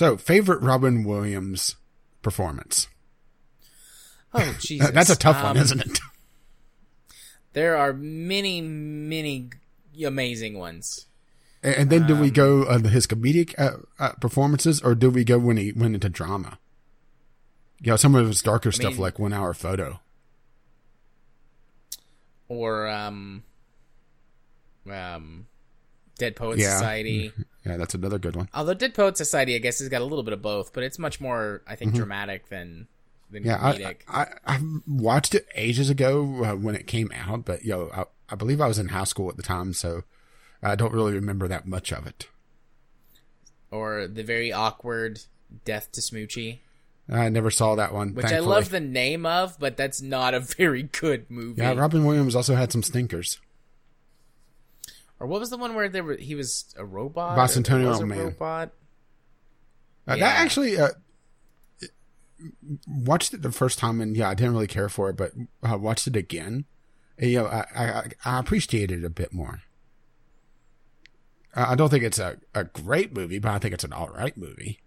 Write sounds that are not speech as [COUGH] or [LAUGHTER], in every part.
So, favorite Robin Williams performance? Oh, [LAUGHS] Jesus. That's a tough one, Um, isn't it? [LAUGHS] There are many, many amazing ones. And and then do we um, go uh, his comedic uh, uh, performances, or do we go when he went into drama? You know, some of his darker stuff, mean- like One Hour Photo. Or, um, um, Dead Poets Yeah. Society. [LAUGHS] Yeah, that's another good one. Although Dead Poets Society, I guess, has got a little bit of both, but it's much more, I think, dramatic than, than Mm-hmm. Yeah, comedic. I, I I watched it ages ago uh, when it came out, but yo, I, I believe I was in high school at the time, so I don't really remember that much of it. or the very awkward Death to Smoochy, I never saw that one, which I love the name of, but that's not a [LAUGHS] very good movie. Yeah, Robin Williams also had some stinkers. Or what was the one where there were, he was a robot? Bicentennial was a Man. robot? Uh, Yeah. That actually, uh, watched it the first time, and yeah, I didn't really care for it, but I watched it again. And, you know, I, I, I appreciated it a bit more. I don't think it's a, a great movie, but I think it's an all right movie.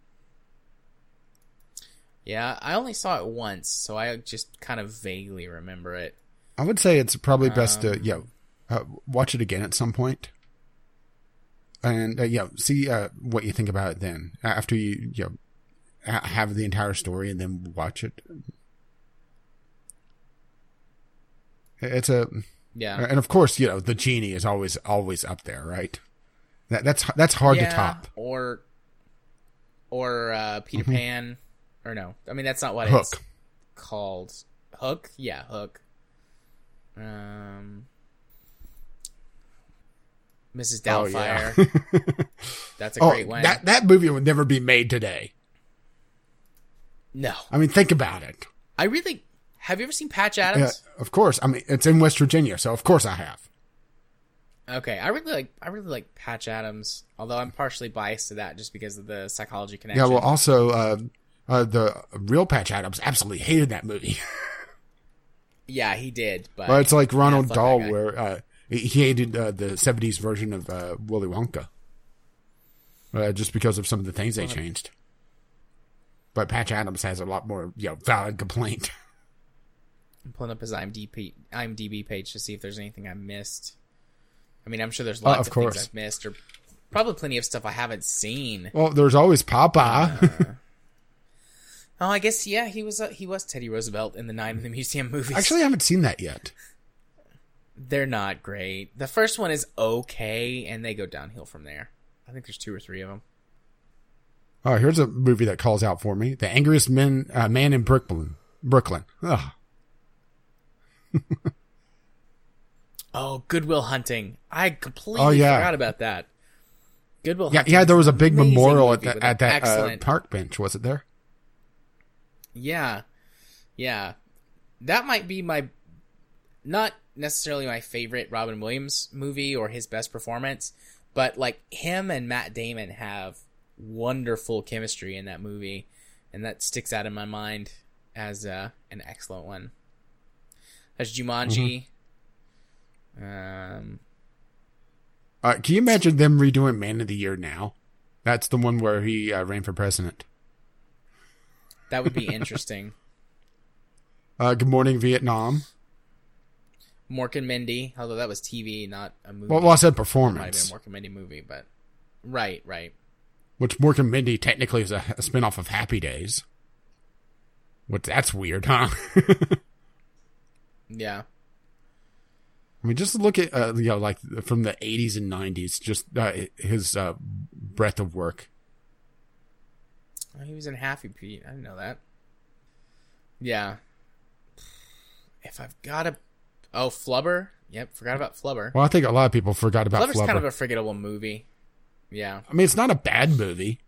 Yeah, I only saw it once, so I just kind of vaguely remember it. I would say it's probably best to, Um, you know, uh, watch it again at some. And, uh, yeah, see uh, what you think about it then. After you, you know, ha- have the entire story and then watch it. It's a, Yeah. and of course, you know, the genie is always, always up there, right? That, that's, that's hard yeah, to top. Or or uh, Peter Pan, or no? I mean, that's not what Mm-hmm. Hook. it's called. Hook, yeah, Hook. Um, Mrs. Oh, yeah. [LAUGHS] That's a Oh, great one. that, that movie would never be made today. no, I mean, think about it. I really. Have you ever seen Patch Adams? of course. I mean, it's in West Virginia, so of course I have. Okay, I really like. I really like Patch Adams, although I'm partially biased to that just because of the psychology connection. Yeah, well, also, uh, uh, the real Patch Adams absolutely hated that movie. [LAUGHS] yeah, he did, but well, it's like Roald Dahl, where uh, he hated uh, the '70s version of uh, Willy Wonka, uh, just because of some of the things they changed. But Patch Adams has a lot more, you know, valid complaint. [LAUGHS] I'm pulling up his IMDb IMDb page to see if there's anything I missed. I mean, I'm sure there's Oh, lots of of, course. things I've missed, or probably plenty of stuff I haven't seen. Well, there's always Papa. [LAUGHS] Oh, I guess yeah, he was uh, he was Teddy Roosevelt in the Night at the Museum movies. Actually, I haven't seen that yet. They're not great. The first one is okay, and they go downhill from there. I think there's two or three of them. Oh, here's a movie that calls out for me: The Angriest Men, uh, Man in Brooklyn. Brooklyn. Ugh. [LAUGHS] Oh, Good Will Hunting. I completely Oh, yeah. forgot about that. Goodwill. Yeah, Hunting yeah. There was a big memorial at, the, at that uh, park bench. Was it there? Yeah. Yeah. That might be my not necessarily my favorite Robin Williams movie or his best performance, but like him and Matt Damon have wonderful chemistry in that movie and that sticks out in my mind as uh, an excellent one. As Jumanji. Um Uh, can you imagine them redoing Man of the Year now? That's the one where he uh, ran for president. that would be interesting. [LAUGHS] Uh, Good Morning Vietnam. Mork and Mindy, although that was TV, not a movie. Well, well I said performance. Might have been a Mork and Mindy movie, but right, right. which Mork and Mindy technically is a, a spinoff of Happy Days. What? That's weird, huh? [LAUGHS] Yeah. I mean, just look at uh, you know, like from the '80s and '90s, just uh, his uh, breadth of work. He was in Happy Feet. I didn't know that. Yeah. If I've got a, oh Flubber. Yep, forgot about Flubber. Well, I think a lot of people forgot about Flubber. Flubber's Flubber. kind of a forgettable movie. Yeah. I mean, it's not a bad movie.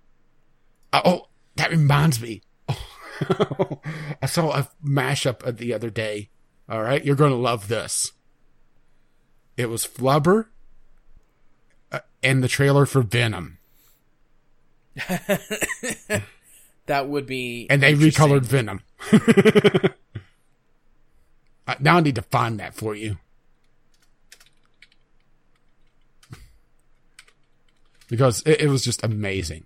Uh, oh, that reminds me. [LAUGHS] I saw a mashup of the other day. All right, you're going to love this. It was Flubber uh, and the trailer for Venom, [LAUGHS] That would be. and they recolored Venom. [LAUGHS] uh, now I need to find that for you. Because it, it was just amazing.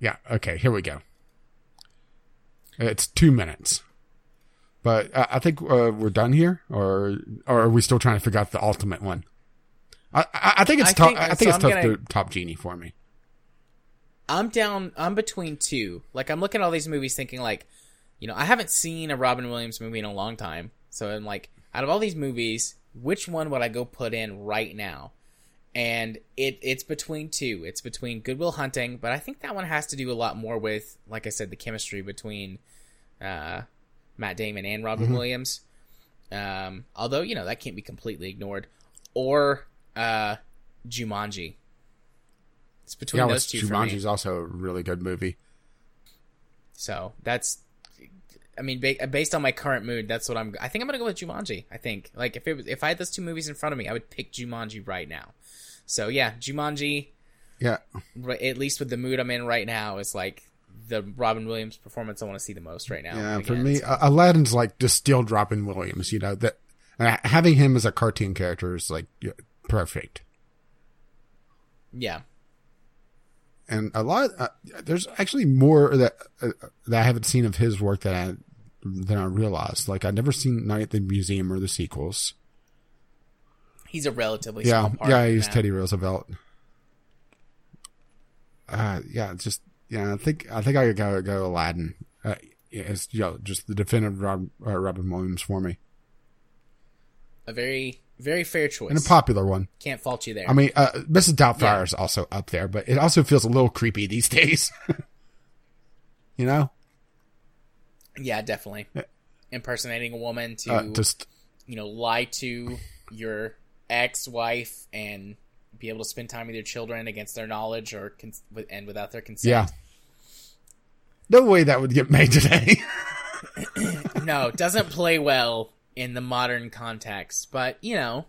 yeah. Okay, here we go. It's two minutes, but uh, I think uh, we're done here, or or are we still trying to figure out the ultimate one? I I, I think it's I tough. think- I think so it's I'm tough gonna- to top genie for me. I'm down. I'm between two. Like I'm looking at all these movies, thinking like, you know, I haven't seen a Robin Williams movie in a long time. So I'm like, out of all these movies, which one would I go put in right now? And it it's between two. It's between Good Will Hunting, but I think that one has to do a lot more with, like I said, the chemistry between uh, Matt Damon and Robin Williams. Um, although you know that can't be completely ignored. Or uh, Jumanji. It's between Yeah, those two for me. Jumanji's also a really good movie. So that's, I mean, ba- based on my current mood, that's what I'm. I think I'm gonna go with Jumanji. I think like if it was, if I had those two movies in front of me, I would pick Jumanji right now. So yeah, Jumanji, Yeah, ri- at least with the mood I'm in right now, is like the Robin Williams performance I want to see the most right now. yeah. For me, so- Aladdin's like just still Robin Williams. You know that uh, having him as a cartoon character is like yeah, perfect. yeah, and a lot uh, there's actually more that uh, that I haven't seen of his work that I than I realized. Like I've never seen Night at the Museum or the sequels. he's a relatively yeah, yeah, he's. Teddy Roosevelt. Uh, yeah, just yeah. I think I think I could go go Aladdin. Uh, yeah, it's you know, just the definitive Rob, uh, Robin Williams for me, A very very fair choice. and a popular one. Can't fault you there. I mean, uh, Mrs. Doubtfire is also up there, but it also feels a little creepy these [LAUGHS] days. [LAUGHS] you know, yeah, definitely. Impersonating a woman to uh, just you know, lie to your ex-wife and be able to spend time with your children against their knowledge or cons- and without their consent. yeah. No way that would get made today. [LAUGHS] no, it doesn't play well in the modern context, but you know,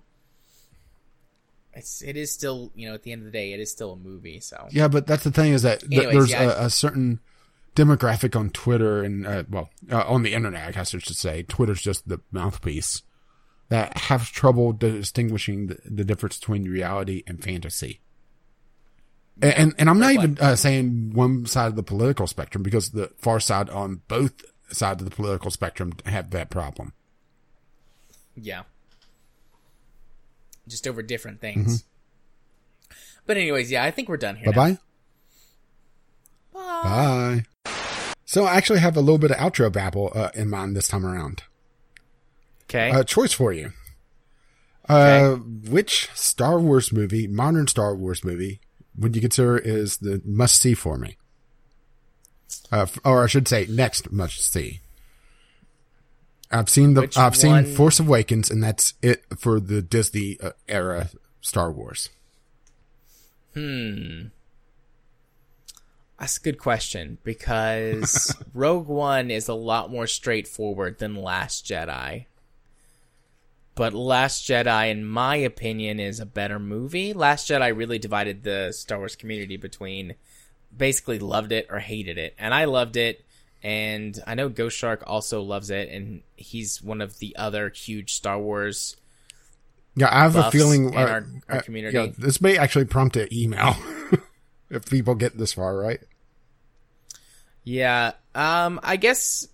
it's it is still you know at the end of the day it is still a movie. So yeah, but that's the thing is that th- Anyways, there's yeah. a, a certain demographic on Twitter and uh, well, uh, on the internet, I guess I should say. Twitter's just the mouthpiece that have trouble distinguishing the, the difference between reality and fantasy. And, and and I'm not even uh, saying one side of the political spectrum because the far side on both sides of the political spectrum have that problem. Yeah, just over different things. But anyways, yeah, I think we're done here. Bye now. bye. Bye. So I actually have a little bit of outro babble uh, in mind this time around. Okay. A choice for you. Uh, which Star Wars movie, modern Star Wars movie, would you consider is the must see for me? Uh, or I should say, next must see. I've seen the Which I've seen one- Force Awakens, and that's it for the Disney uh, era Star Wars. Hmm. That's a good question because [LAUGHS] Rogue One is a lot more straightforward than Last Jedi. But Last Jedi, in my opinion, is a better movie. Last Jedi really divided the Star Wars community between basically loved it or hated it. And I loved it. And I know Ghost Shark also loves it. And he's one of the other huge Star Wars Yeah, I have a feeling in uh, our- our uh, community. yeah, this may actually prompt an email [LAUGHS] if people get this far, right? Yeah. Um I guess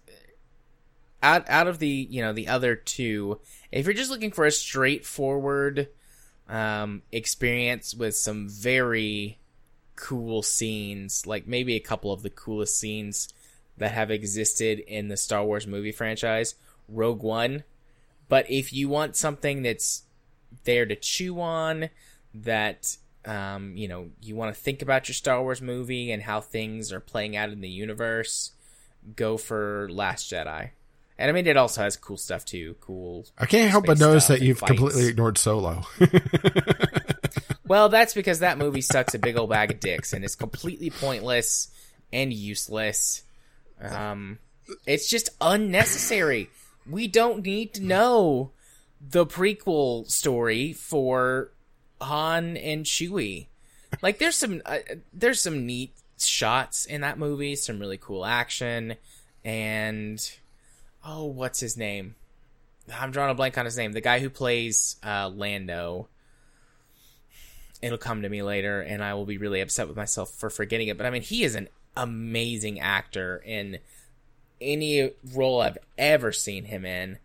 out out of the, you know, the other two, if you're just looking for a straightforward um experience with some very cool scenes, like maybe a couple of the coolest scenes that have existed in the Star Wars movie franchise, Rogue One. But if you want something that's there to chew on, that um, you know, you want to think about your Star Wars movie and how things are playing out in the universe, go for Last Jedi. And I mean, it also has cool stuff too. Cool. I can't help but notice that you've fights. completely ignored Solo. [LAUGHS] Well, that's because that movie sucks a big old bag of dicks and is completely pointless and useless. Um, it's just unnecessary. We don't need to know the prequel story for Han and Chewie. Like, there's some uh, there's some neat shots in that movie, some really cool action, and oh, what's his name? I'm drawing a blank on his name. The guy who plays uh, Lando it'll come to me later and I will be really upset with myself for forgetting it. But I mean, he is an amazing actor in any role I've ever seen him in.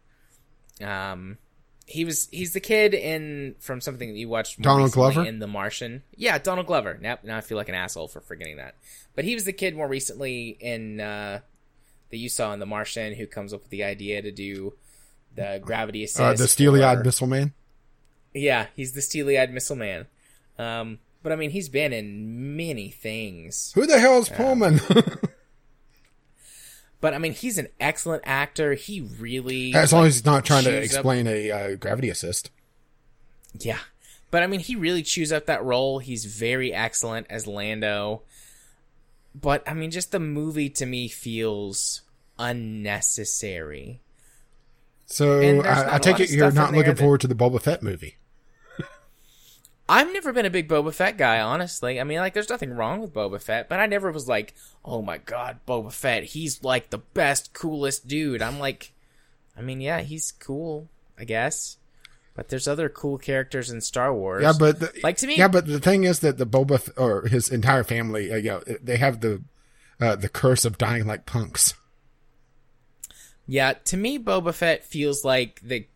Um, he was he's the kid in from something that you watched Donald Glover? in The Martian. Yeah, Donald Glover. Now, now I feel like an asshole for forgetting that. But he was the kid more recently in uh, that you saw in The Martian who comes up with the idea to do the gravity assist. Uh, the steely eyed missile man. Yeah, he's the steely eyed missile man. Um, but I mean, he's been in many things. Who the hell is Pullman? [LAUGHS] But I mean, he's an excellent actor. He really, as long as he's not trying to chews up- explain a uh, gravity assist. yeah. But I mean, he really chews up that role. He's very excellent as Lando. But I mean, just the movie to me feels unnecessary. So I, I take it you're not looking that- forward to the Boba Fett movie. I've never been a big Boba Fett guy, honestly. I mean, like, there's nothing wrong with Boba Fett, but I never was like, oh my god, Boba Fett, he's like the best, coolest dude. I'm like, I mean, yeah, he's cool, I guess. But there's other cool characters in Star Wars. Yeah, but the, like to me, yeah, but the thing is that the Boba F- or his entire family, uh, you know, they have the uh, the curse of dying like punks. Yeah, to me, Boba Fett feels like the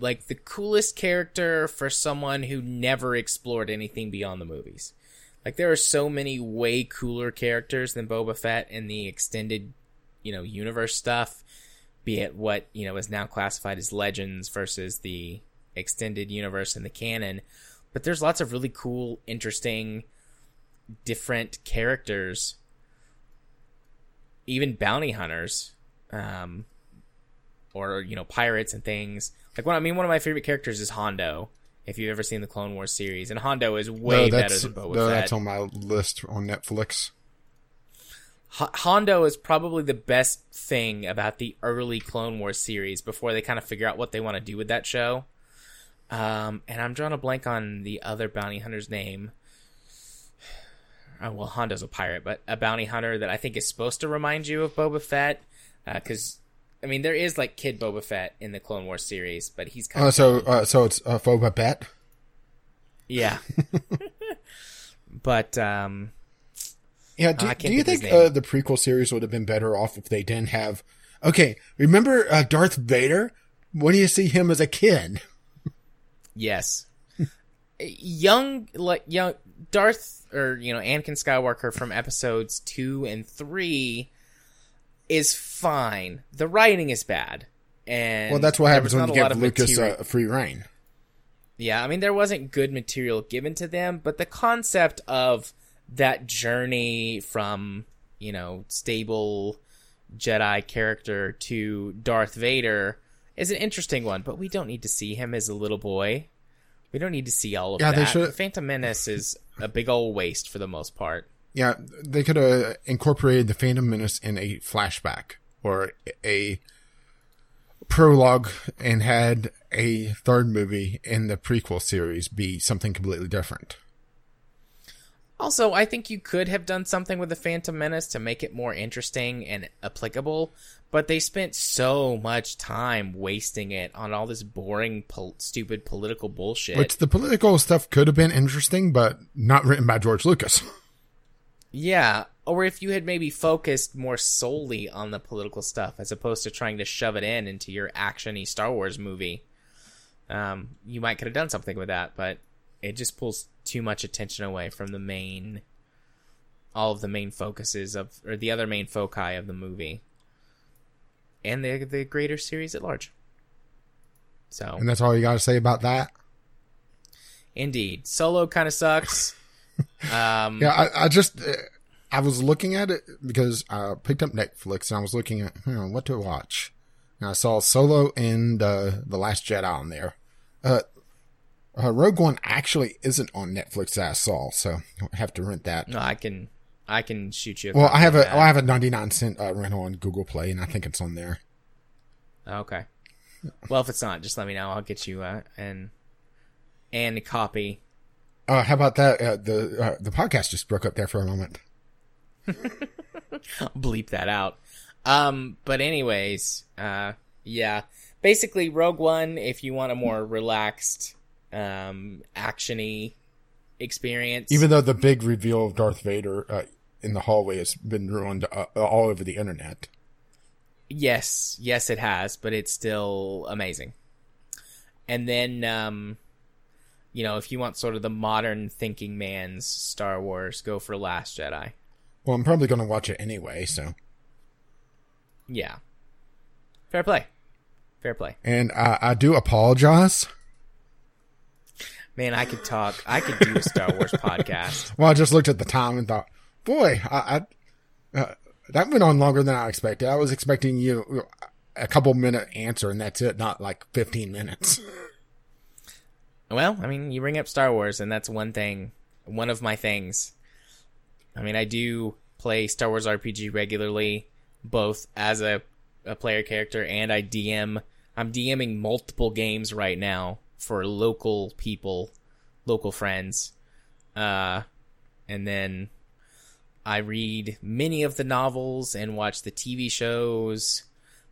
like the coolest character for someone who never explored anything beyond the movies. Like there are so many way cooler characters than Boba Fett in the extended, you know, universe stuff. Be it what you know is now classified as legends versus the extended universe and the canon. But there's lots of really cool, interesting, different characters. Even bounty hunters. Um, or you know pirates and things. Like one, I mean, one of my favorite characters is Hondo. If you've ever seen the Clone Wars series, and Hondo is way no, better than Boba no, Fett. that's on my list on Netflix. H- Hondo is probably the best thing about the early Clone Wars series before they kind of figure out what they want to do with that show. Um, and I'm drawing a blank on the other bounty hunter's name. Oh, well, Hondo's a pirate, but a bounty hunter that I think is supposed to remind you of Boba Fett. Because, I mean, there is like Kid Boba Fett in the Clone Wars series, but he's kind Uh, of. so uh, so it's uh, Boba Fett. Yeah. [LAUGHS] but, um, Yeah, do, I do you think of think his name. uh, the prequel series would have been better off if they didn't have? Okay, remember uh, Darth Vader? When do you see him as a kid? Yes. young like young Darth or you know Anakin Skywalker from episodes 2 and 3 is fine. The writing is bad. And Well, that's what happens when you a give Lucas material- uh, free rein. Yeah, I mean there wasn't good material given to them, but the concept of that journey from, you know, stable Jedi character to Darth Vader is an interesting one, but we don't need to see him as a little boy. We don't need to see all of Yeah, they that. should- The Phantom Menace is a big old waste for the most part. Yeah, they could have incorporated the Phantom Menace in a flashback or a prologue and had a third movie in the prequel series be something completely different. Also, I think you could have done something with the Phantom Menace to make it more interesting and applicable, but they spent so much time wasting it on all this boring, pol- stupid political bullshit. Which the political stuff could have been interesting, but not written by George Lucas. [LAUGHS] Yeah, or if you had maybe focused more solely on the political stuff as opposed to trying to shove it in into your actiony Star Wars movie, um, you might could have done something with that. But it just pulls too much attention away from the main, all of the main focuses of, or the other main foci of the movie, and the the greater series at large. So And that's all you got to say about that. indeed, Solo kind of sucks. Um, Yeah, I, I just uh, I was looking at it because I picked up Netflix and I was looking at hmm, what to watch. And I saw Solo and uh, the Last Jedi on there. Uh, uh, Rogue One actually isn't on Netflix. That I saw, so I have to rent that. no, I can I can shoot you. A Well, I have a well, I have a ninety nine cent uh, rental on Google Play, and I think it's on there. Okay. Well, if it's not, just let me know. I'll get you uh, an and copy. Uh, how about that? Uh, the uh, the podcast just broke up there for a moment. I'll [LAUGHS] bleep that out. Um, but anyways, uh, yeah. Basically, Rogue One. If you want a more relaxed, um, actiony experience, Even though the big reveal of Darth Vader uh, in the hallway has been ruined uh, all over the internet. Yes, yes, it has, but it's still amazing. And then, um, you know, if you want sort of the modern thinking man's Star Wars, go for Last Jedi. Well, I'm probably going to watch it anyway, so. Yeah. Fair play. Fair play. And uh, I do apologize. Man, I could talk. I could do a Star Wars [LAUGHS] podcast. Well, I just looked at the time and thought, boy, I, I uh, that went on longer than I expected. I was expecting you a couple minute answer, and that's it, not like 15 minutes. [LAUGHS] Well, I mean, you bring up Star Wars, and that's one thing, one of my things. I mean, I do play Star Wars RPG regularly, both as a, a player character and I DM. I'm DMing multiple games right now for local people, local friends. Uh, and then I read many of the novels and watch the TV shows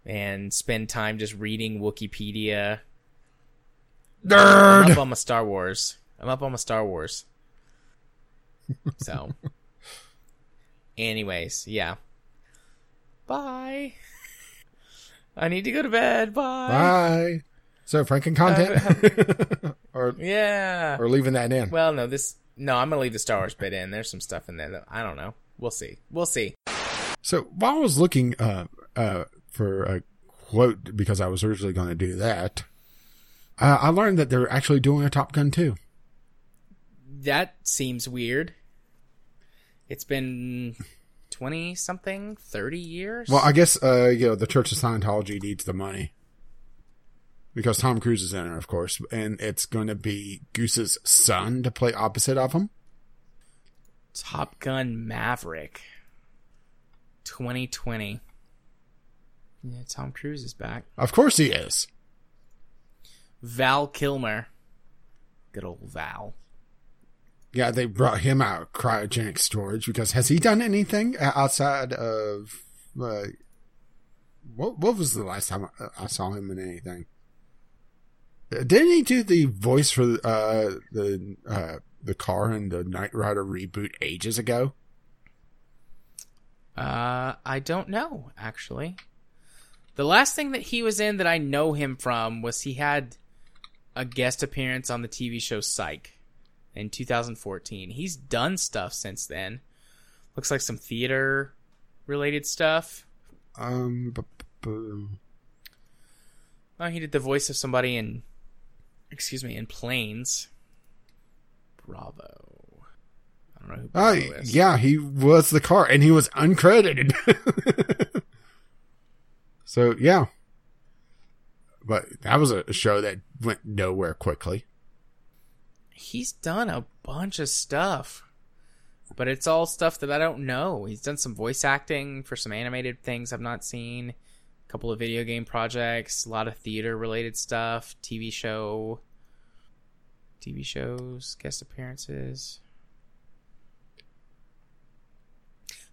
and spend time just reading Wikipedia. I'm Nerd! up on my Star Wars. I'm up on my Star Wars. [LAUGHS] So, anyways, yeah. Bye. I need to go to bed. Bye. Bye. So, Franken content? [LAUGHS] or, Yeah. or leaving that in? Well, no, this. No, I'm gonna leave the Star Wars bit in. There's some stuff in there that I don't know. We'll see. We'll see. So while I was looking uh, uh, for a quote, because I was originally going to do that, uh, I learned that they're actually doing a Top Gun too. That seems weird. It's been twenty something, thirty years. Well, I guess uh, you know the Church of Scientology needs the money because Tom Cruise is in it, of course, and it's going to be Goose's son to play opposite of him. Top Gun Maverick 2020. Yeah, Tom Cruise is back. Of course, he is. Val Kilmer. Good old Val. Yeah, they brought him out of cryogenic storage because has he done anything outside of uh, what? What was the last time I, saw him in anything? Uh, Didn't he do the voice for uh, the uh, the car in the Knight Rider reboot ages ago? Uh, I don't know, actually. The last thing that he was in that I know him from was he had a guest appearance on the TV show Psych in 2014. He's done stuff since then. Looks like some theater related stuff. Um, bu- bu- Oh, he did the voice of somebody in, excuse me, in Planes. Bravo. I don't know who uh, is. yeah, he was the car, and he was uncredited. [LAUGHS] so yeah, but that was a show that went nowhere quickly. He's done a bunch of stuff, but it's all stuff that I don't know. He's done some voice acting for some animated things I've not seen, a couple of video game projects, a lot of theater related stuff, TV show, TV shows, guest appearances.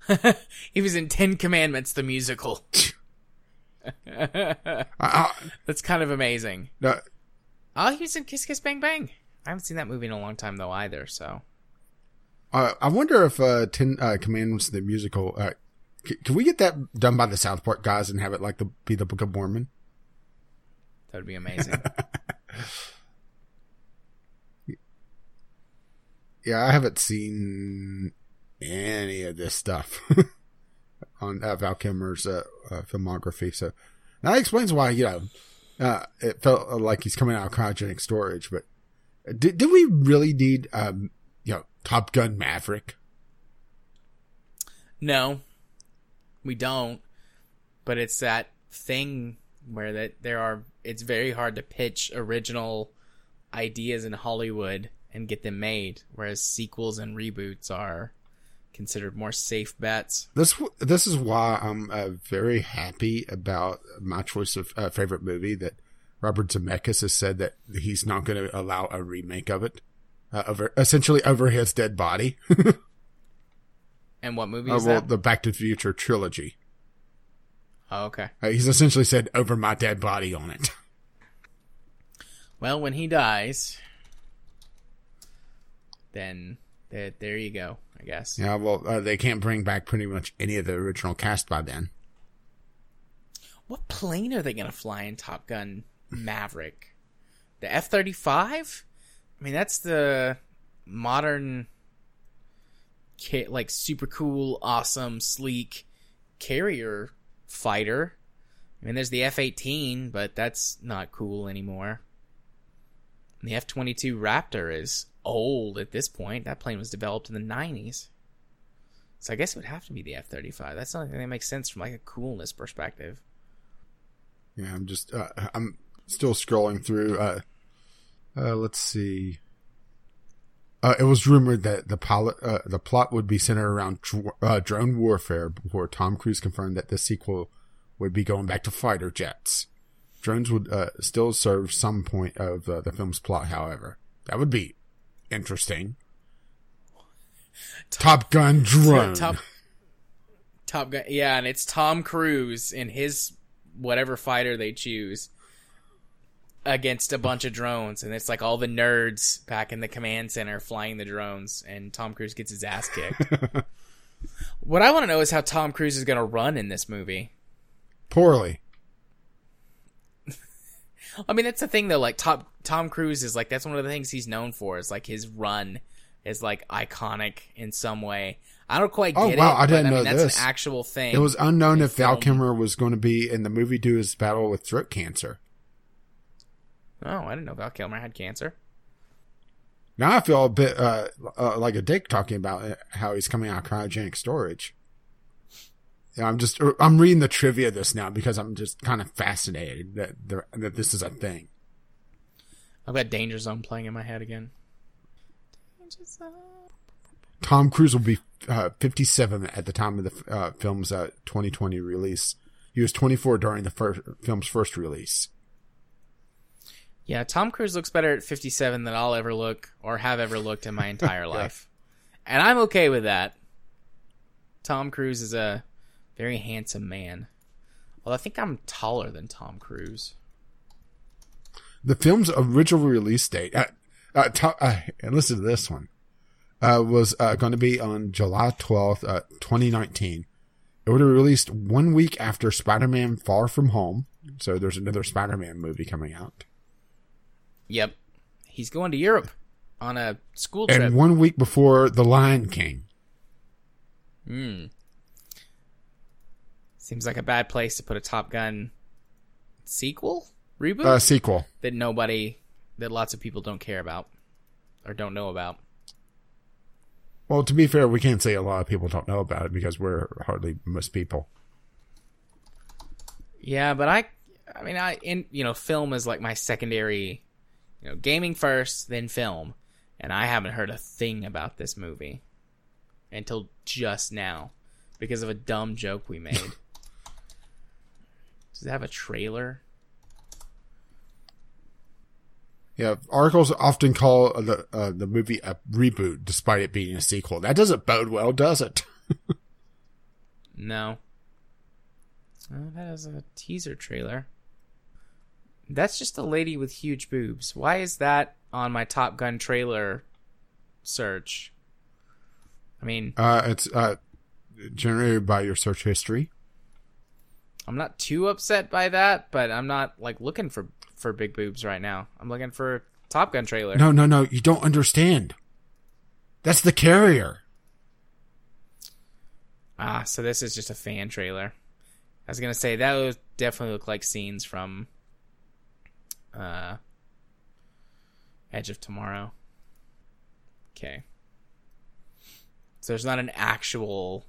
[LAUGHS] he was in Ten Commandments, the musical. [LAUGHS] [LAUGHS] I, That's kind of amazing. no, Oh, he was in Kiss Kiss Bang Bang. I haven't seen that movie in a long time though either. So uh, I wonder if uh, Ten uh, Commandments the musical. Uh, c- can we get that done by the South Park guys and have it like the be the Book of Mormon? that would be amazing. [LAUGHS] Yeah, I haven't seen any of this stuff [LAUGHS] on uh, Val Kilmer's uh, uh, filmography. So that explains why, you know, uh, it felt like he's coming out of cryogenic storage. But did, did we really need, um, you know, Top Gun Maverick? no, we don't. But it's that thing where that there are. It's very hard to pitch original ideas in Hollywood and get them made, whereas sequels and reboots are considered more safe bets. This this is why I'm uh, very happy about my choice of uh, favorite movie that Robert Zemeckis has said that he's not going to allow a remake of it, uh, over essentially over his dead body. [LAUGHS] And what movie Uh, is well, that? the Back to the Future trilogy. oh, okay. Uh, he's essentially said over my dead body on it. [LAUGHS] Well, when he dies, then there, there you go. I guess. Yeah, well, uh, they can't bring back pretty much any of the original cast by then. What plane are they going to fly in Top Gun Maverick? The F 35? I mean, that's the modern, like, super cool, awesome, sleek carrier fighter. I mean, there's the F 18, but that's not cool anymore. And the F 22 Raptor is old at this point. That plane was developed in the 90s. So I guess it would have to be the F 35. That's the only thing that makes sense from like a coolness perspective. Yeah, I'm just uh, I'm still scrolling through. Uh, uh, let's see. Uh, it was rumored that the pilot, uh, the plot would be centered around dr- uh, drone warfare before Tom Cruise confirmed that the sequel would be going back to fighter jets. Drones would still serve some point of the film's plot, however. That would be interesting. Top Gun drone. Top, Top Gun, yeah, and it's Tom Cruise in his whatever fighter they choose against a bunch of drones, and it's like all the nerds back in the command center flying the drones, and Tom Cruise gets his ass kicked. [LAUGHS] what I want to know is how Tom Cruise is going to run in this movie. Poorly. I mean, that's the thing though. Like Tom Tom Cruise is like that's one of the things he's known for. Is like his run is like iconic in some way. I don't quite get Oh, it. wow, I didn't mean, know that's this. an actual thing. It was unknown if Val. Kilmer was going to be in the movie due to his battle with throat cancer. Oh, I didn't know Val Kilmer had cancer. Now I feel a bit uh, uh, like a dick talking about how he's coming out of cryogenic storage. Yeah, I'm just I'm reading the trivia of this now because I'm just kind of fascinated that there, that this is a thing. I've got Danger Zone playing in my head again. Danger Zone. Tom Cruise will be uh, 57 at the time of the uh, film's uh, 2020 release. He was 24 during the first, film's first release. Yeah, Tom Cruise looks better at 57 than I'll ever look or have ever looked in my [LAUGHS] entire life. And I'm okay with that. Tom Cruise is a very handsome man. Well, I think I'm taller than Tom Cruise. The film's original release date, uh, uh, to, uh, and listen to this one, uh, was uh, going to be on July 12th, uh, 2019. It would have released one week after Spider-Man Far From Home. So there's another Spider-Man movie coming out. Yep. He's going to Europe on a school trip. And one week before The Lion King. Hmm. Seems like a bad place to put a Top Gun sequel? Reboot? Uh, sequel. that nobody, that lots of people don't care about or don't know about. Well, to be fair, we can't say a lot of people don't know about it because we're hardly most people. Yeah, but I, I mean, I in you know, film is like my secondary, you know, gaming first, then film, and I haven't heard a thing about this movie until just now because of a dumb joke we made. [LAUGHS] Does it have a trailer? Yeah, articles often call the uh, the movie a reboot, despite it being a sequel. That doesn't bode well, does it? [LAUGHS] No. Oh, that is a teaser trailer. That's just a lady with huge boobs. Why is that on my Top Gun trailer search? I mean, Uh, it's uh, generated by your search history. I'm not too upset by that, but I'm not like looking for for big boobs right now. I'm looking for Top Gun trailer. No, no, no. You don't understand. That's the carrier. Ah, so this is just a fan trailer. I was gonna say that would definitely look like scenes from uh Edge of Tomorrow. Okay. So there's not an actual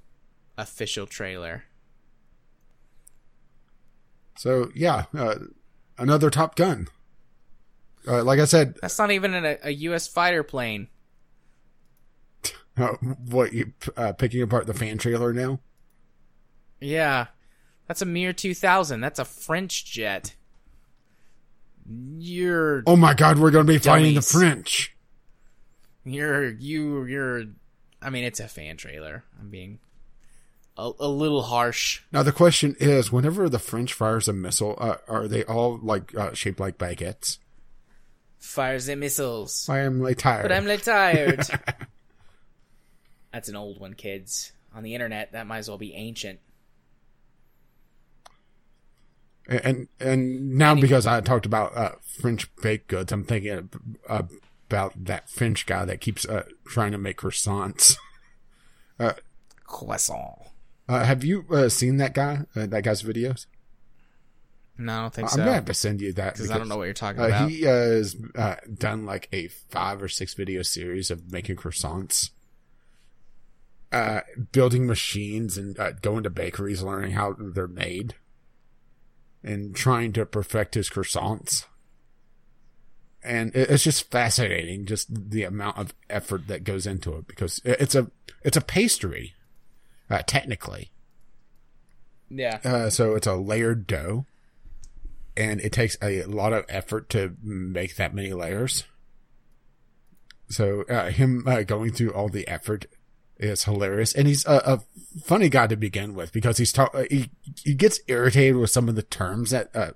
official trailer. So yeah, uh, another Top Gun. Uh, like I said, That's not even a, a U.S. fighter plane. [LAUGHS] uh, what you uh, picking apart the fan trailer now? Yeah, that's a Mirage 2000. That's a French jet. You're Oh my God, we're going to be fighting the French. You're you you're I mean it's a fan trailer. I'm being a, a little harsh. Now the question is, whenever the French fires a missile, uh, are they all like uh, shaped like baguettes? Fires the missiles. I am like tired. But I'm like tired. [LAUGHS] That's an old one, kids. On the internet, that might as well be ancient. And and now because I talked about uh, French baked goods, I'm thinking uh, about that French guy that keeps uh, trying to make croissants. [LAUGHS] uh, Croissant. Uh, have you uh, seen that guy? Uh, that guy's videos? No, I don't think so. I'm gonna have to send you that Because I don't know what you're talking Uh, about. he has uh, done like a five or six video series of making croissants, uh, building machines and uh, going to bakeries, learning how they're made, and trying to perfect his croissants. And it's just fascinating, just the amount of effort that goes into it because it's a it's a pastry, uh, technically. yeah. Uh, so it's a layered dough, and it takes a lot of effort to make that many layers. So uh, him uh, going through all the effort is hilarious, and he's a, a funny guy to begin with because he's ta- uh, he he gets irritated with some of the terms that uh,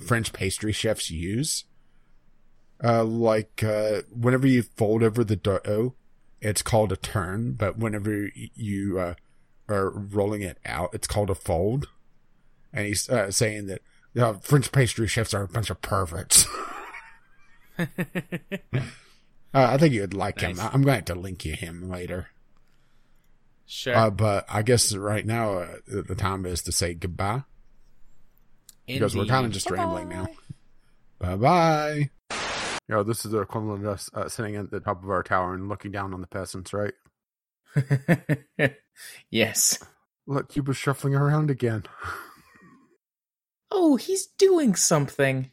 French pastry chefs use. Uh, like uh, whenever you fold over the dough, it's called a turn, but whenever you uh, are rolling it out, it's called a fold. And he's uh, saying that you know, French pastry chefs are a bunch of perverts. [LAUGHS] uh, I think you'd like him. I'm going to have to link you him later. Sure. Uh, but I guess right now uh, the time is to say goodbye because we're kind of just rambling now. Bye bye. You know, this is the equivalent of us uh, sitting at the top of our tower and looking down on the peasants, right? [LAUGHS] yes. Look, Cuba's shuffling around again. [LAUGHS] Oh, he's doing something.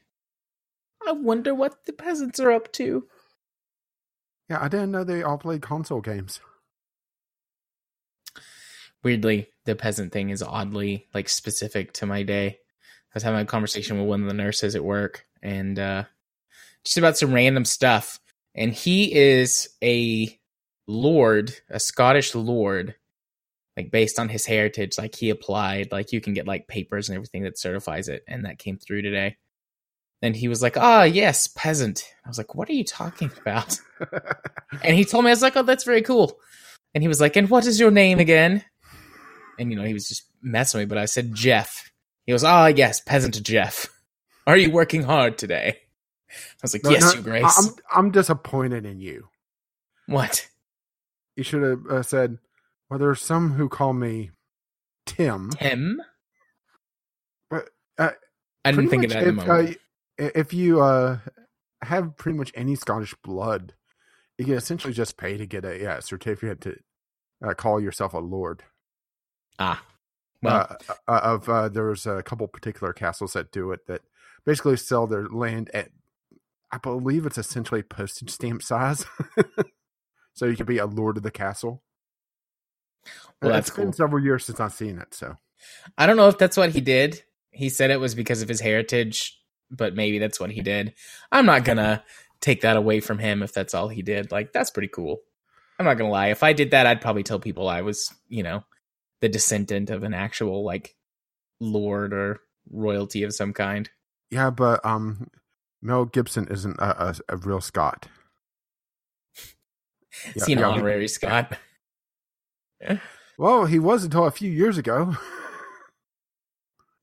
I wonder what the peasants are up to. Yeah, I didn't know they all played console games. Weirdly, the peasant thing is oddly like specific to my day. I was having a conversation with one of the nurses at work and uh just about some random stuff. And he is a lord, a Scottish lord, like based on his heritage. Like he applied, like you can get like papers and everything that certifies it, and that came through today. And he was like, "Ah, yes, peasant." I was like, "What are you talking about?" [LAUGHS] And he told me, I was like, "Oh, that's very cool." And he was like, "And what is your name again?" And you know, he was just messing with me, but I said Jeff. He goes, "Ah, yes, peasant Jeff. Are you working hard today?" I was like, No, "Yes, no, your grace." I'm I'm disappointed in you. what? You should have uh, said, "Well, there are some who call me Tim." Him? But uh, I didn't think of that if, moment. uh, if you uh, have pretty much any Scottish blood, you can essentially just pay to get a uh, certificate to uh, call yourself a lord. ah, well, uh, of uh, there's a couple particular castles that do it that basically sell their land at I believe it's essentially postage stamp size. [LAUGHS] so you could be a lord of the castle. Well, that's it's been cool. several years since I've seen it, so I don't know if that's what he did. He said it was because of his heritage, but maybe that's what he did. I'm not gonna take that away from him if that's all he did. Like that's pretty cool. I'm not gonna lie. If I did that, I'd probably tell people I was, you know, the descendant of an actual like lord or royalty of some kind. yeah. But um, Mel Gibson isn't a, a, a real Scot. Yeah, See an yeah, honorary Scot. Well, he was until a few years ago.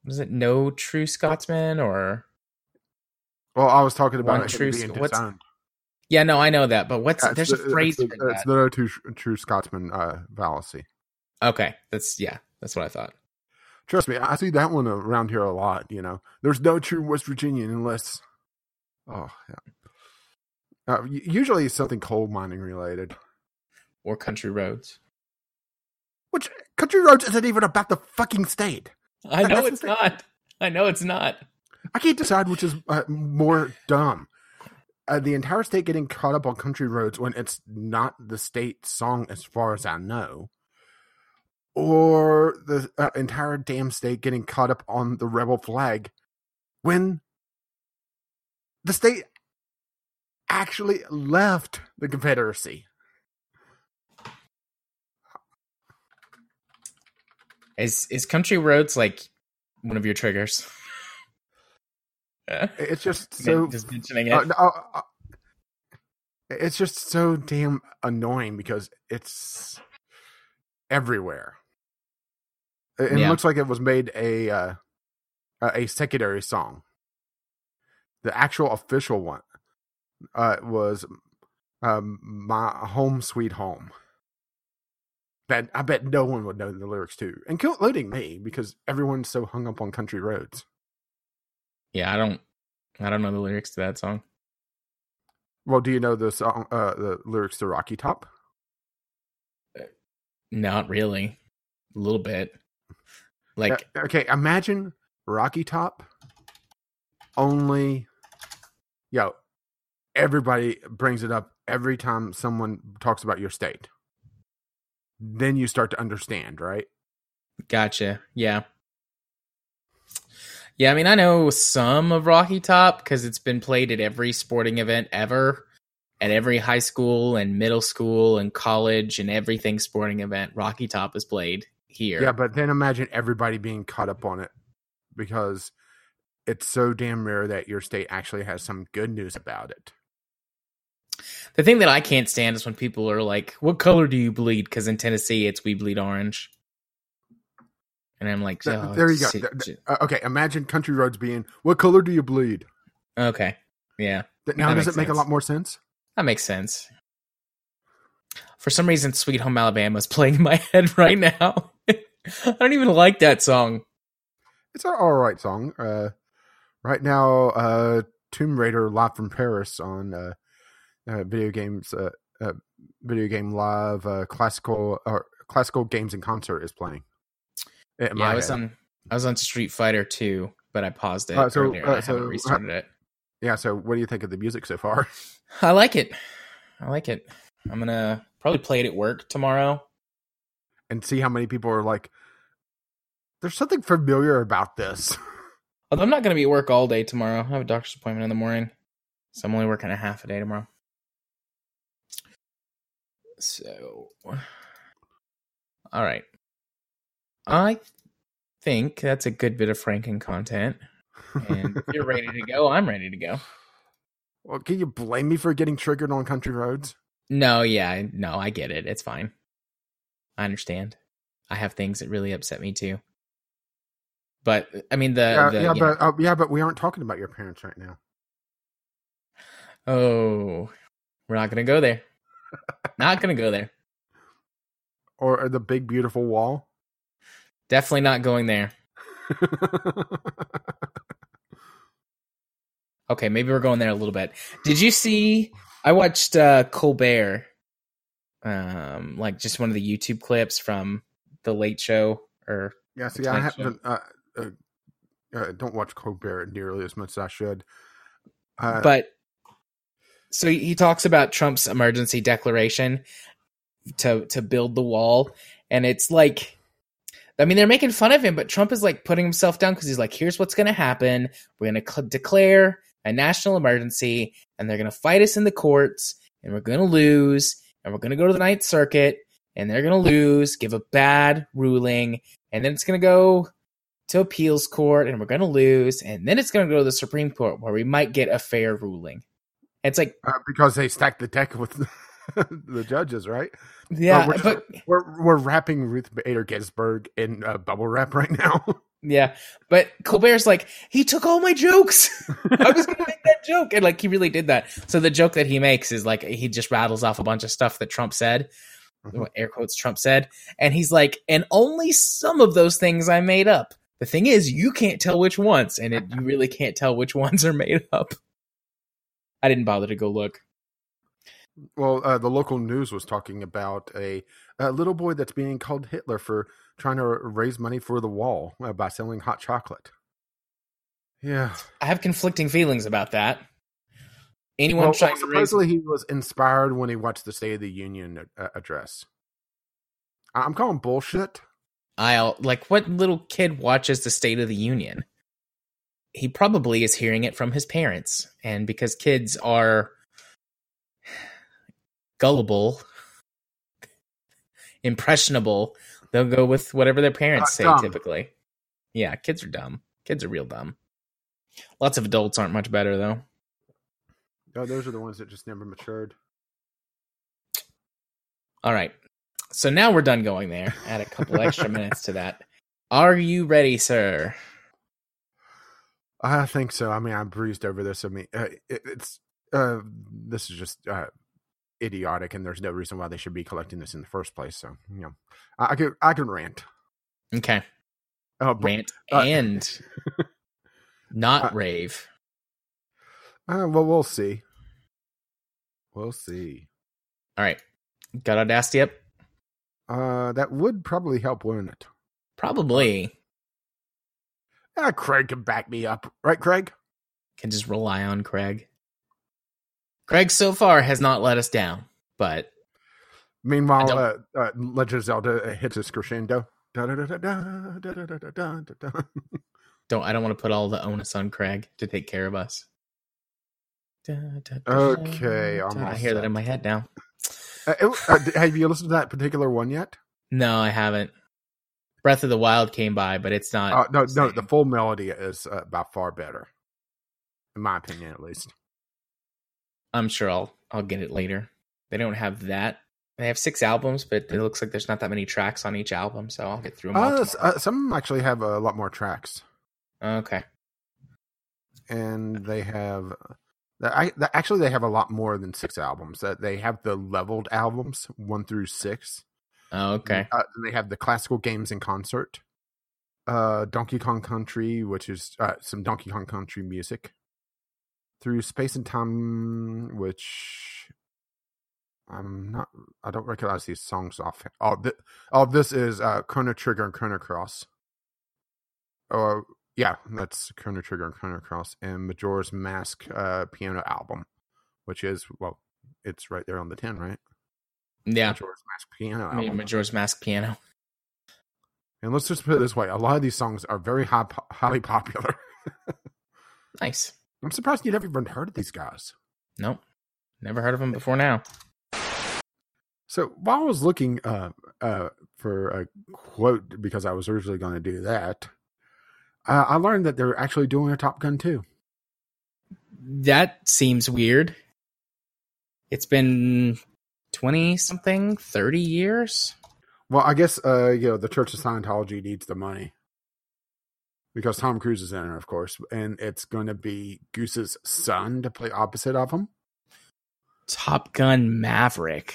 Was it no true Scotsman or? well, I was talking about true being what's- disowned. Yeah, no, I know that, but what's Yeah, it's there's a phrase It's, for the- it's that. the no true, true Scotsman uh, fallacy. Okay, that's yeah, that's what I thought. Trust me, I see that one around here a lot. You know, there's no true West Virginian unless, oh yeah, uh, usually it's something coal mining related. Or country roads. Which country roads isn't even about the fucking state. I know it's not. I know it's not. I can't decide which is uh, more dumb. Uh, the entire state getting caught up on country roads when it's not the state song, as far as I know, or the uh, entire damn state getting caught up on the rebel flag when the state actually left the Confederacy. Is is country roads like one of your triggers? It's just [LAUGHS] so just mentioning it. Uh, no, uh, uh, it's just so damn annoying because it's everywhere. It, it Yeah. looks like it was made a uh, a a secondary song. The actual official one uh, was um, "My Home Sweet Home." That I bet no one would know the lyrics to, and including me, because everyone's so hung up on country roads. Yeah, I don't I don't know the lyrics to that song. Well, do you know the song, uh, the lyrics to Rocky Top? Not really. A little bit. Like Uh, okay, imagine Rocky Top. Only, yo, everybody brings it up every time someone talks about your state. Then you start to understand, right? Gotcha. Yeah. Yeah, I mean, I know some of Rocky Top because it's been played at every sporting event ever, at every high school and middle school and college and everything sporting event. Rocky Top is played here. Yeah, but then imagine everybody being caught up on it because it's so damn rare that your state actually has some good news about it. The thing that I can't stand is when people are like, "What color do you bleed?" Because in Tennessee, it's we bleed orange, and I'm like, oh, there you go. shit, Th- th- shit. Uh, okay, imagine country roads being, what color do you bleed? Okay, yeah, Now, That does it make a lot more sense? that makes sense. For some reason, "Sweet Home Alabama" is [LAUGHS] playing in my head right now. [LAUGHS] I don't even like that song. It's an all right song. Uh, right now, uh, Tomb Raider Live from Paris on uh, video games, uh, uh, video game live uh, classical or classical games and concert is playing. In yeah, I was on I was on Street Fighter 2, but I paused it Uh, so, uh, I so, haven't uh, it. yeah. So, what do you think of the music so far? [LAUGHS] I like it. I like it. I'm gonna probably play it at work tomorrow. and see how many people are like, "There's something familiar about this." [LAUGHS] Although I'm not going to be at work all day tomorrow. I have a doctor's appointment in the morning. So I'm only working a half a day tomorrow. So, [SIGHS] all right. I think that's a good bit of Franken content. And if you're ready to go, I'm ready to go. [SIGHS] well, can you blame me for getting triggered on country roads? No, yeah, no, I get it. It's fine. I understand. I have things that really upset me too. But I mean, the, yeah, the yeah, but uh, yeah, but we aren't talking about your parents right now. oh, we're not gonna go there. Not gonna go there. Or the big beautiful wall. Definitely not going there. [LAUGHS] Okay, maybe we're going there a little bit. Did you see? I watched uh, Colbert, um, like just one of the YouTube clips from the Late Show. Or yeah, see, I haven't. Uh, uh, don't watch Colbert nearly as much as I should. Uh, but so he talks about Trump's emergency declaration to to build the wall, and it's like. I mean, they're making fun of him, but Trump is like putting himself down because he's like, "Here's what's going to happen: we're going to cl- declare a national emergency, and they're going to fight us in the courts, and we're going to lose, and we're going to go to the Ninth Circuit, and they're going to lose, give a bad ruling, and then it's going to go to appeals court, and we're going to lose, and then it's going to go to the Supreme Court where we might get a fair ruling." It's like, uh, because they stacked the deck with [LAUGHS] the judges, right? yeah, we're, but [LAUGHS] we're we're wrapping Ruth Bader Ginsburg in uh, bubble wrap right now. [LAUGHS] Yeah, but Colbert's like, he took all my jokes. I was gonna make that joke, and like he really did that. So the joke that he makes is like he just rattles off a bunch of stuff that Trump said, Mhm. air quotes Trump said, and he's like, and only some of those things I made up. The thing is, you can't tell which ones, and it, you really can't tell which ones are made up. I didn't bother to go look. Well, uh, the local news was talking about a, a little boy that's being called Hitler for trying to raise money for the wall uh, by selling hot chocolate. Yeah. I have conflicting feelings about that. Anyone Well, trying well, to raise supposedly he was inspired when he watched the State of the Union uh, address. I- I'm calling bullshit. I'll like what little kid watches the State of the Union? He probably is hearing it from his parents, and because kids are gullible, [LAUGHS] impressionable, they'll go with whatever their parents say. dumb. Typically, yeah, kids are dumb. Kids are real dumb. Lots of adults aren't much better though. Oh, those are the ones that just never matured. All right, So now we're done going there. Add a couple extra [LAUGHS] minutes to that. Are you ready, sir? I think so. I mean, I breezed over this. I mean, uh, it, it's uh, this is just uh, idiotic, and there's no reason why they should be collecting this in the first place. So, you know, I, I could I can rant. Okay. Uh, but, Rant uh, [LAUGHS] and not rave. uh, well, we'll see. We'll see. All right. Got Audacity up? Uh, that would probably help, wouldn't it? Probably. Uh, Craig can back me up, right, Craig? Can just rely on Craig. Craig so far has not let us down, but Meanwhile, uh, uh, Legend of Zelda uh, hits its crescendo. Don't I don't want to put all the onus on Craig to take care of us. Okay, da. I'm all I hear that in my head now. Uh, it- uh, have you listened to that particular one yet? No, I haven't. Breath of the Wild came by, but it's not. Uh, no, the no. The full melody is uh, by far better, in my opinion, at least. I'm sure I'll I'll get it later. They don't have that. They have six albums, but it looks like there's not that many tracks on each album, so I'll get through them all. Uh, uh, some actually have a lot more tracks, okay. and they have. I, actually, they have a lot more than six albums. That they have the leveled albums, one through six. Oh, okay. Uh, they have the classical games in concert, uh, Donkey Kong Country, which is uh, some Donkey Kong Country music, through Space and Time, which I'm not. I don't recognize these songs off. Oh, th- oh this is uh, Chrono Trigger and Chrono Cross. Oh, yeah, that's Chrono Trigger and Chrono Cross, and Majora's Mask uh, piano album, which is well, it's right there on the tin, right? Yeah. Majora's Mask piano I mean, Majora's Mask piano. And let's just put it this way: a lot of these songs are very high, highly popular. [LAUGHS] Nice. I'm surprised you'd ever even heard of these guys. Nope. Never heard of them before now. So while I was looking uh, uh, for a quote, because I was originally going to do that, uh, I learned that they're actually doing a Top Gun too. That seems weird. It's been 20 something, 30 years? Well, I guess uh, you know the Church of Scientology needs the money because Tom Cruise is in it, of course, and it's going to be Goose's son to play opposite of him. Top Gun Maverick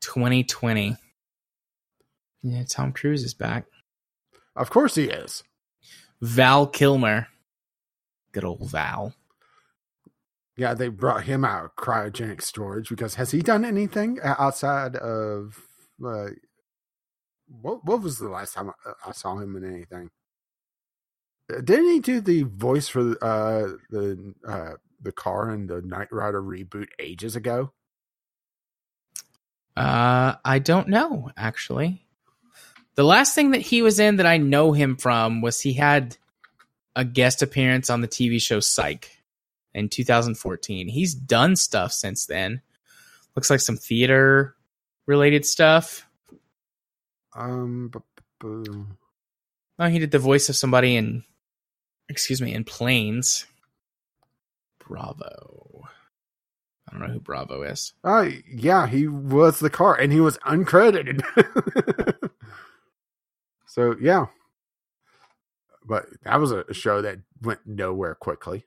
2020. Yeah, Tom Cruise is back. Of course, he is. Val Kilmer. Good old Val. Yeah, they brought him out of cryogenic storage because has he done anything outside of uh, what? What was the last time I, saw him in anything? Uh, Didn't he do the voice for uh, the uh, the car in the Knight Rider reboot ages ago? Uh, I don't know, actually. The last thing that he was in that I know him from was he had a guest appearance on the TV show Psych in 2014. He's done stuff since then. Looks like some theater related stuff. Um, Oh, he did the voice of somebody in, excuse me, in Planes. Bravo. I don't know who Bravo is. uh, yeah, he was the car, and he was uncredited. [LAUGHS] so yeah, but that was a show that went nowhere quickly.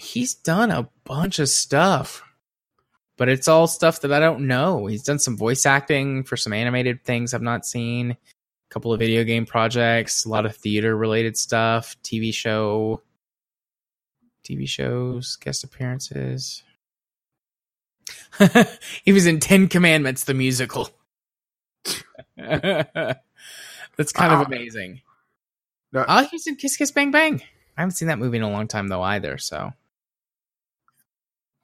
He's done a bunch of stuff, but it's all stuff that I don't know. He's done some voice acting for some animated things I've not seen, a couple of video game projects, a lot of theater related stuff, TV show, TV shows, guest appearances. [LAUGHS] he was in Ten Commandments, the musical. [LAUGHS] That's kind of Ah. amazing. No. Oh, he's in Kiss Kiss Bang Bang. I haven't seen that movie in a long time though either. So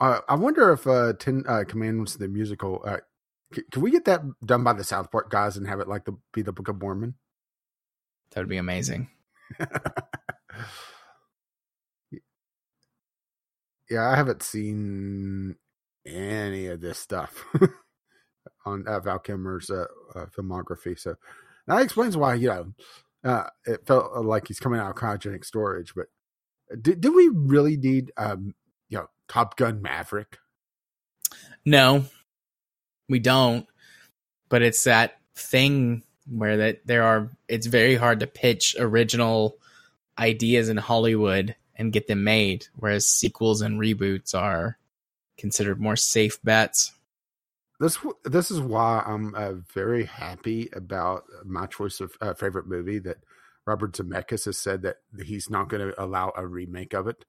Uh, I wonder if uh, Ten uh, Commandments the musical. Uh, c- can we get that done by the South Park guys and have it like the be the Book of Mormon? that would be amazing. [LAUGHS] yeah, I haven't seen any of this stuff [LAUGHS] on uh, Val Kilmer's uh, uh, filmography, so that explains why you know uh, it felt like he's coming out of cryogenic storage. But did, did we really need um, you know Top Gun Maverick? No, we don't. But it's that thing where that there are it's very hard to pitch original ideas in Hollywood and get them made, whereas sequels and reboots are considered more safe bets. This this is why I'm uh, very happy about my choice of uh, favorite movie that Robert Zemeckis has said that he's not going to allow a remake of it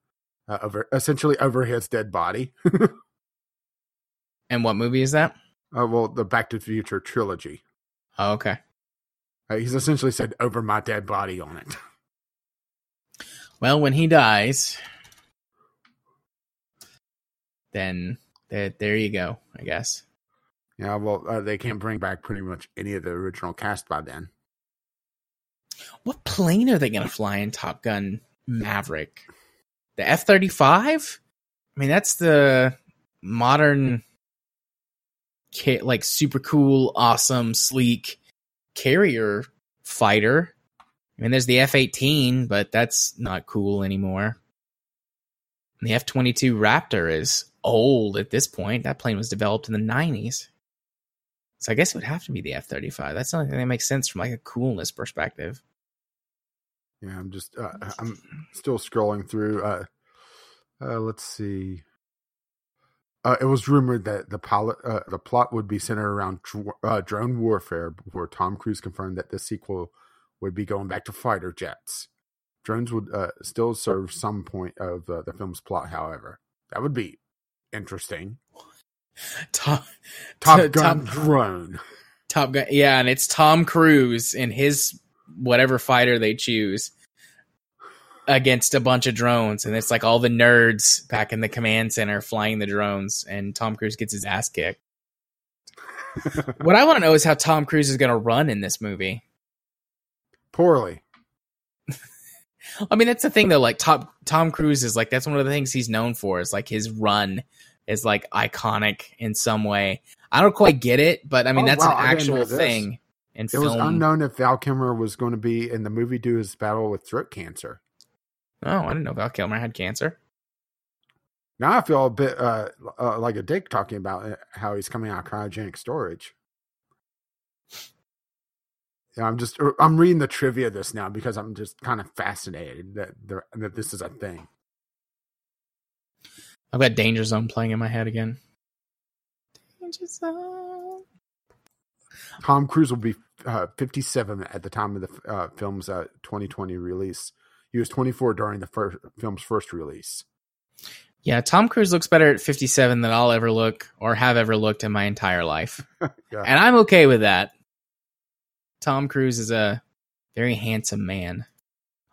uh, over essentially over his dead body. [LAUGHS] and what movie is that? Uh, well, the Back to the Future trilogy. Oh, okay. Uh, he's essentially said over my dead body on it. [LAUGHS] Well, when he dies, then there, there you go. I guess. Yeah, well, uh, they can't bring back pretty much any of the original cast by then. What plane are they going to fly in Top Gun Maverick? The F 35? I mean, that's the modern, like, super cool, awesome, sleek carrier fighter. I mean, there's the F 18, but that's not cool anymore. And the F 22 Raptor is old at this point. That plane was developed in the 90s. So I guess it would have to be the F thirty five. That's the only thing that makes sense from like a coolness perspective. Yeah, I'm just uh, I'm still scrolling through. Uh, uh, let's see. Uh, it was rumored that the pilot, uh, the plot would be centered around dr- uh, drone warfare. Before Tom Cruise confirmed that the sequel would be going back to fighter jets. Drones would uh, still serve some point of uh, the film's plot, however. That would be interesting. [LAUGHS] Top, [LAUGHS] Top Gun top, drone. Top Gun, yeah, and it's Tom Cruise in his whatever fighter they choose against a bunch of drones, and it's like all the nerds back in the command center flying the drones, and Tom Cruise gets his ass kicked. [LAUGHS] what I want to know is how Tom Cruise is going to run in this movie. Poorly. [LAUGHS] I mean, that's the thing though. Like Tom Tom Cruise is like that's one of the things he's known for is like his run is like iconic in some way. I don't quite get it, but I mean oh, that's wow, an actual thing. In it film. was unknown if Val Kilmer was going to be in the movie due to his battle with throat cancer. Oh, I didn't know Val Kilmer had cancer. Now I feel a bit uh, uh, like a dick talking about uh, how he's coming out of cryogenic storage. Yeah, I'm just I'm reading the trivia of this now because I'm just kind of fascinated that that this is a thing. I've got Danger Zone playing in my head again. Danger Zone. Tom Cruise will be uh, 57 at the time of the uh, film's uh, 2020 release. He was 24 during the first, film's first release. Yeah, Tom Cruise looks better at 57 than I'll ever look or have ever looked in my entire life. [LAUGHS] yeah. And I'm okay with that. Tom Cruise is a very handsome man.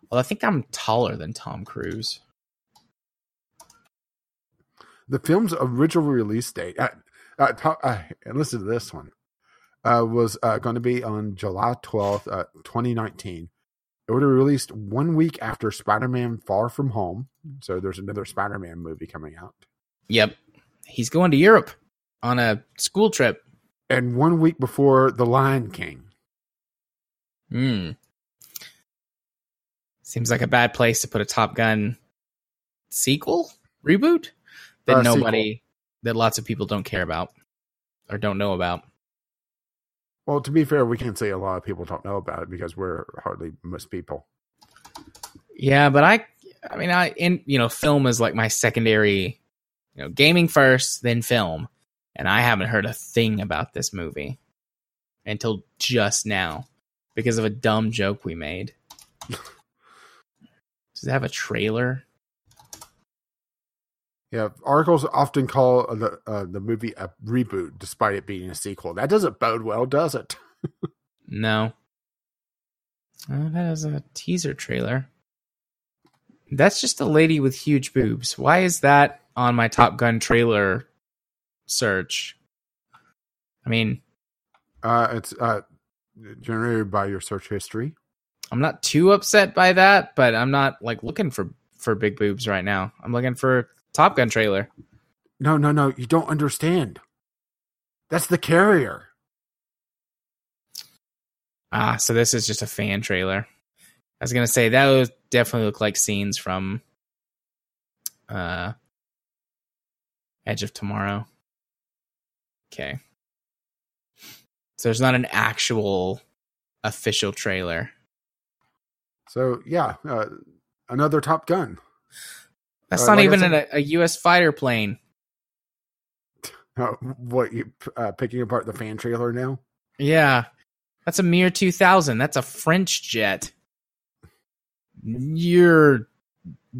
Well, I think I'm taller than Tom Cruise. The film's original release date, uh, uh, uh, and listen to this one, uh, was uh, going to be on July 12th, uh, 2019. It would have released one week after Spider Man Far From Home. So there's another Spider Man movie coming out. Yep. He's going to Europe on a school trip. And one week before The Lion King. Hmm. Seems like a bad place to put a Top Gun sequel reboot that uh, nobody sequel. that lots of people don't care about or don't know about. Well, to be fair, we can't say a lot of people don't know about it because we're hardly most people. Yeah, but I, I mean, I in you know, film is like my secondary, you know, gaming first, then film, and I haven't heard a thing about this movie until just now because of a dumb joke we made. [LAUGHS] Does it have a trailer? Yeah, articles often call the uh, the movie a reboot, despite it being a sequel. That doesn't bode well, does it? [LAUGHS] no. Oh, that is a teaser trailer. That's just a lady with huge boobs. Why is that on my Top Gun trailer search? I mean, uh, it's uh, generated by your search history. I'm not too upset by that, but I'm not like looking for for big boobs right now. I'm looking for Top Gun trailer. No, no, no. You don't understand. That's the carrier. Ah, so this is just a fan trailer. I was gonna say that would definitely look like scenes from uh Edge of Tomorrow. Okay. So there's not an actual official trailer. So yeah, uh, another Top Gun. That's Uh, not like even said- a, a U.S. fighter plane. [LAUGHS] Uh, what you uh, picking apart the fan trailer now? Yeah, that's a Mirage 2000. That's a French jet. You're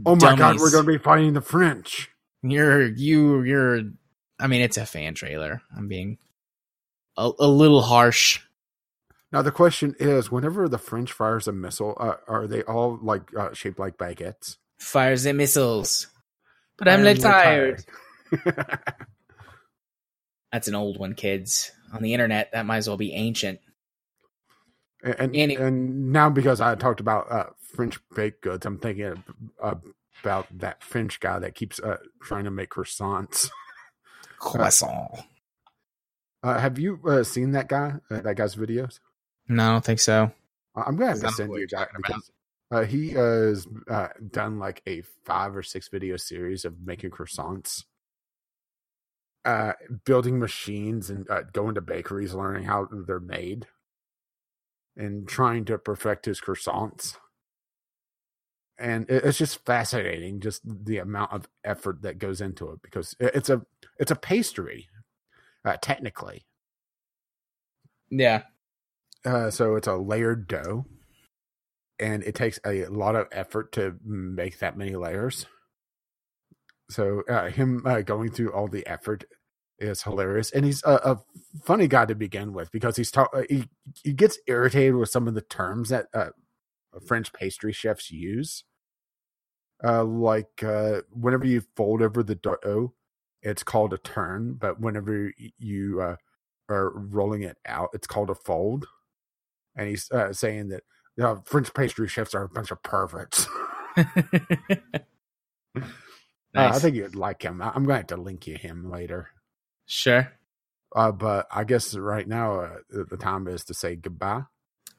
Oh my god, we're going to be fighting the French. you're you you're. I mean, it's a fan trailer. I'm being a, a little harsh. Now the question is, whenever the French fires a missile, uh, are they all like uh, shaped like baguettes? Fires and missiles. But I'm I'm little tired. That's an old one, kids. On the internet, that might as well be ancient. and and, Any- and now because I talked about uh, French baked goods, I'm thinking of, uh, about that French guy that keeps uh, trying to make croissants. [LAUGHS] Croissant. Uh, have you uh, seen that guy? Uh, that guy's videos? No, I don't think so. Uh, I'm gonna have I to don't know send what you you're that because uh, he has uh, done like a five or six video series of making croissants, uh, building machines and uh, going to bakeries, learning how they're made, and trying to perfect his croissants. And it's just fascinating, just the amount of effort that goes into it because it's a it's a pastry, uh, technically. Yeah. Uh, so it's a layered dough, and it takes a lot of effort to make that many layers. So uh, him uh, going through all the effort is hilarious, and he's a, a funny guy to begin with because he's uh, he he gets irritated with some of the terms that uh, French pastry chefs use. Uh, like uh, whenever you fold over the dough, it's called a turn, but whenever you are rolling it out, it's called a fold. And he's saying that you know, French pastry chefs are a bunch of perverts. [LAUGHS] Uh, I think you'd like him. I- I'm going to have to link you him later. sure. Uh, but I guess right now uh, the time is to say goodbye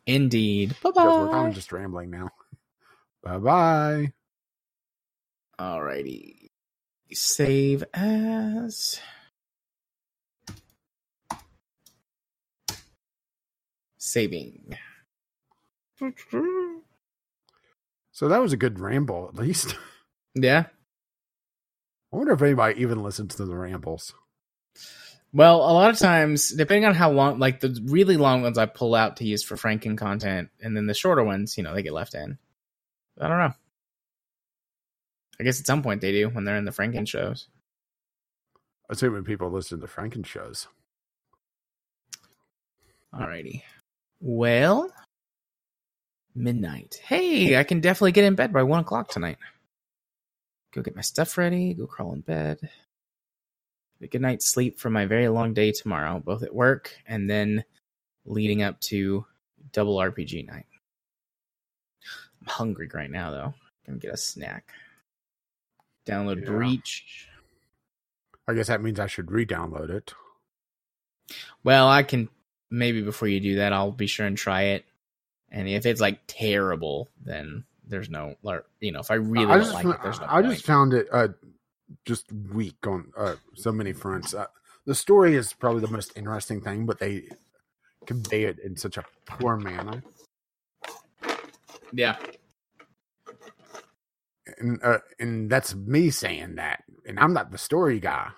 Indeed. Bye because we're kind of just rambling now. [LAUGHS] Bye bye. Alrighty. Save as. Saving. So that was a good ramble, at least. [LAUGHS] Yeah. I wonder if anybody even listens to the rambles. Well, a lot of times, depending on how long, like the really long ones I pull out to use for Franken content, and then the shorter ones, you know, they get left in. I don't know. I guess at some point they do when they're in the Franken shows. Assuming people listen to Franken shows. Alrighty. Well, midnight. Hey, I can definitely get in bed by one o'clock tonight. Go get my stuff ready, go crawl in bed. A good night's sleep for my very long day tomorrow, both at work and then leading up to double RPG night. I'm hungry right now, though. Gonna get a snack. Download Yeah. Breach. I guess that means I should re-download it. Well, I can maybe before you do that, I'll be sure and try it. And if it's like terrible, then there's no, or, you know, if I really I don't just, like it, there's no I point. just found it uh, just weak on uh, so many fronts. Uh, the story is probably the most interesting thing, but they convey it in such a poor manner. yeah, And uh, and that's me saying that, and I'm not the story guy.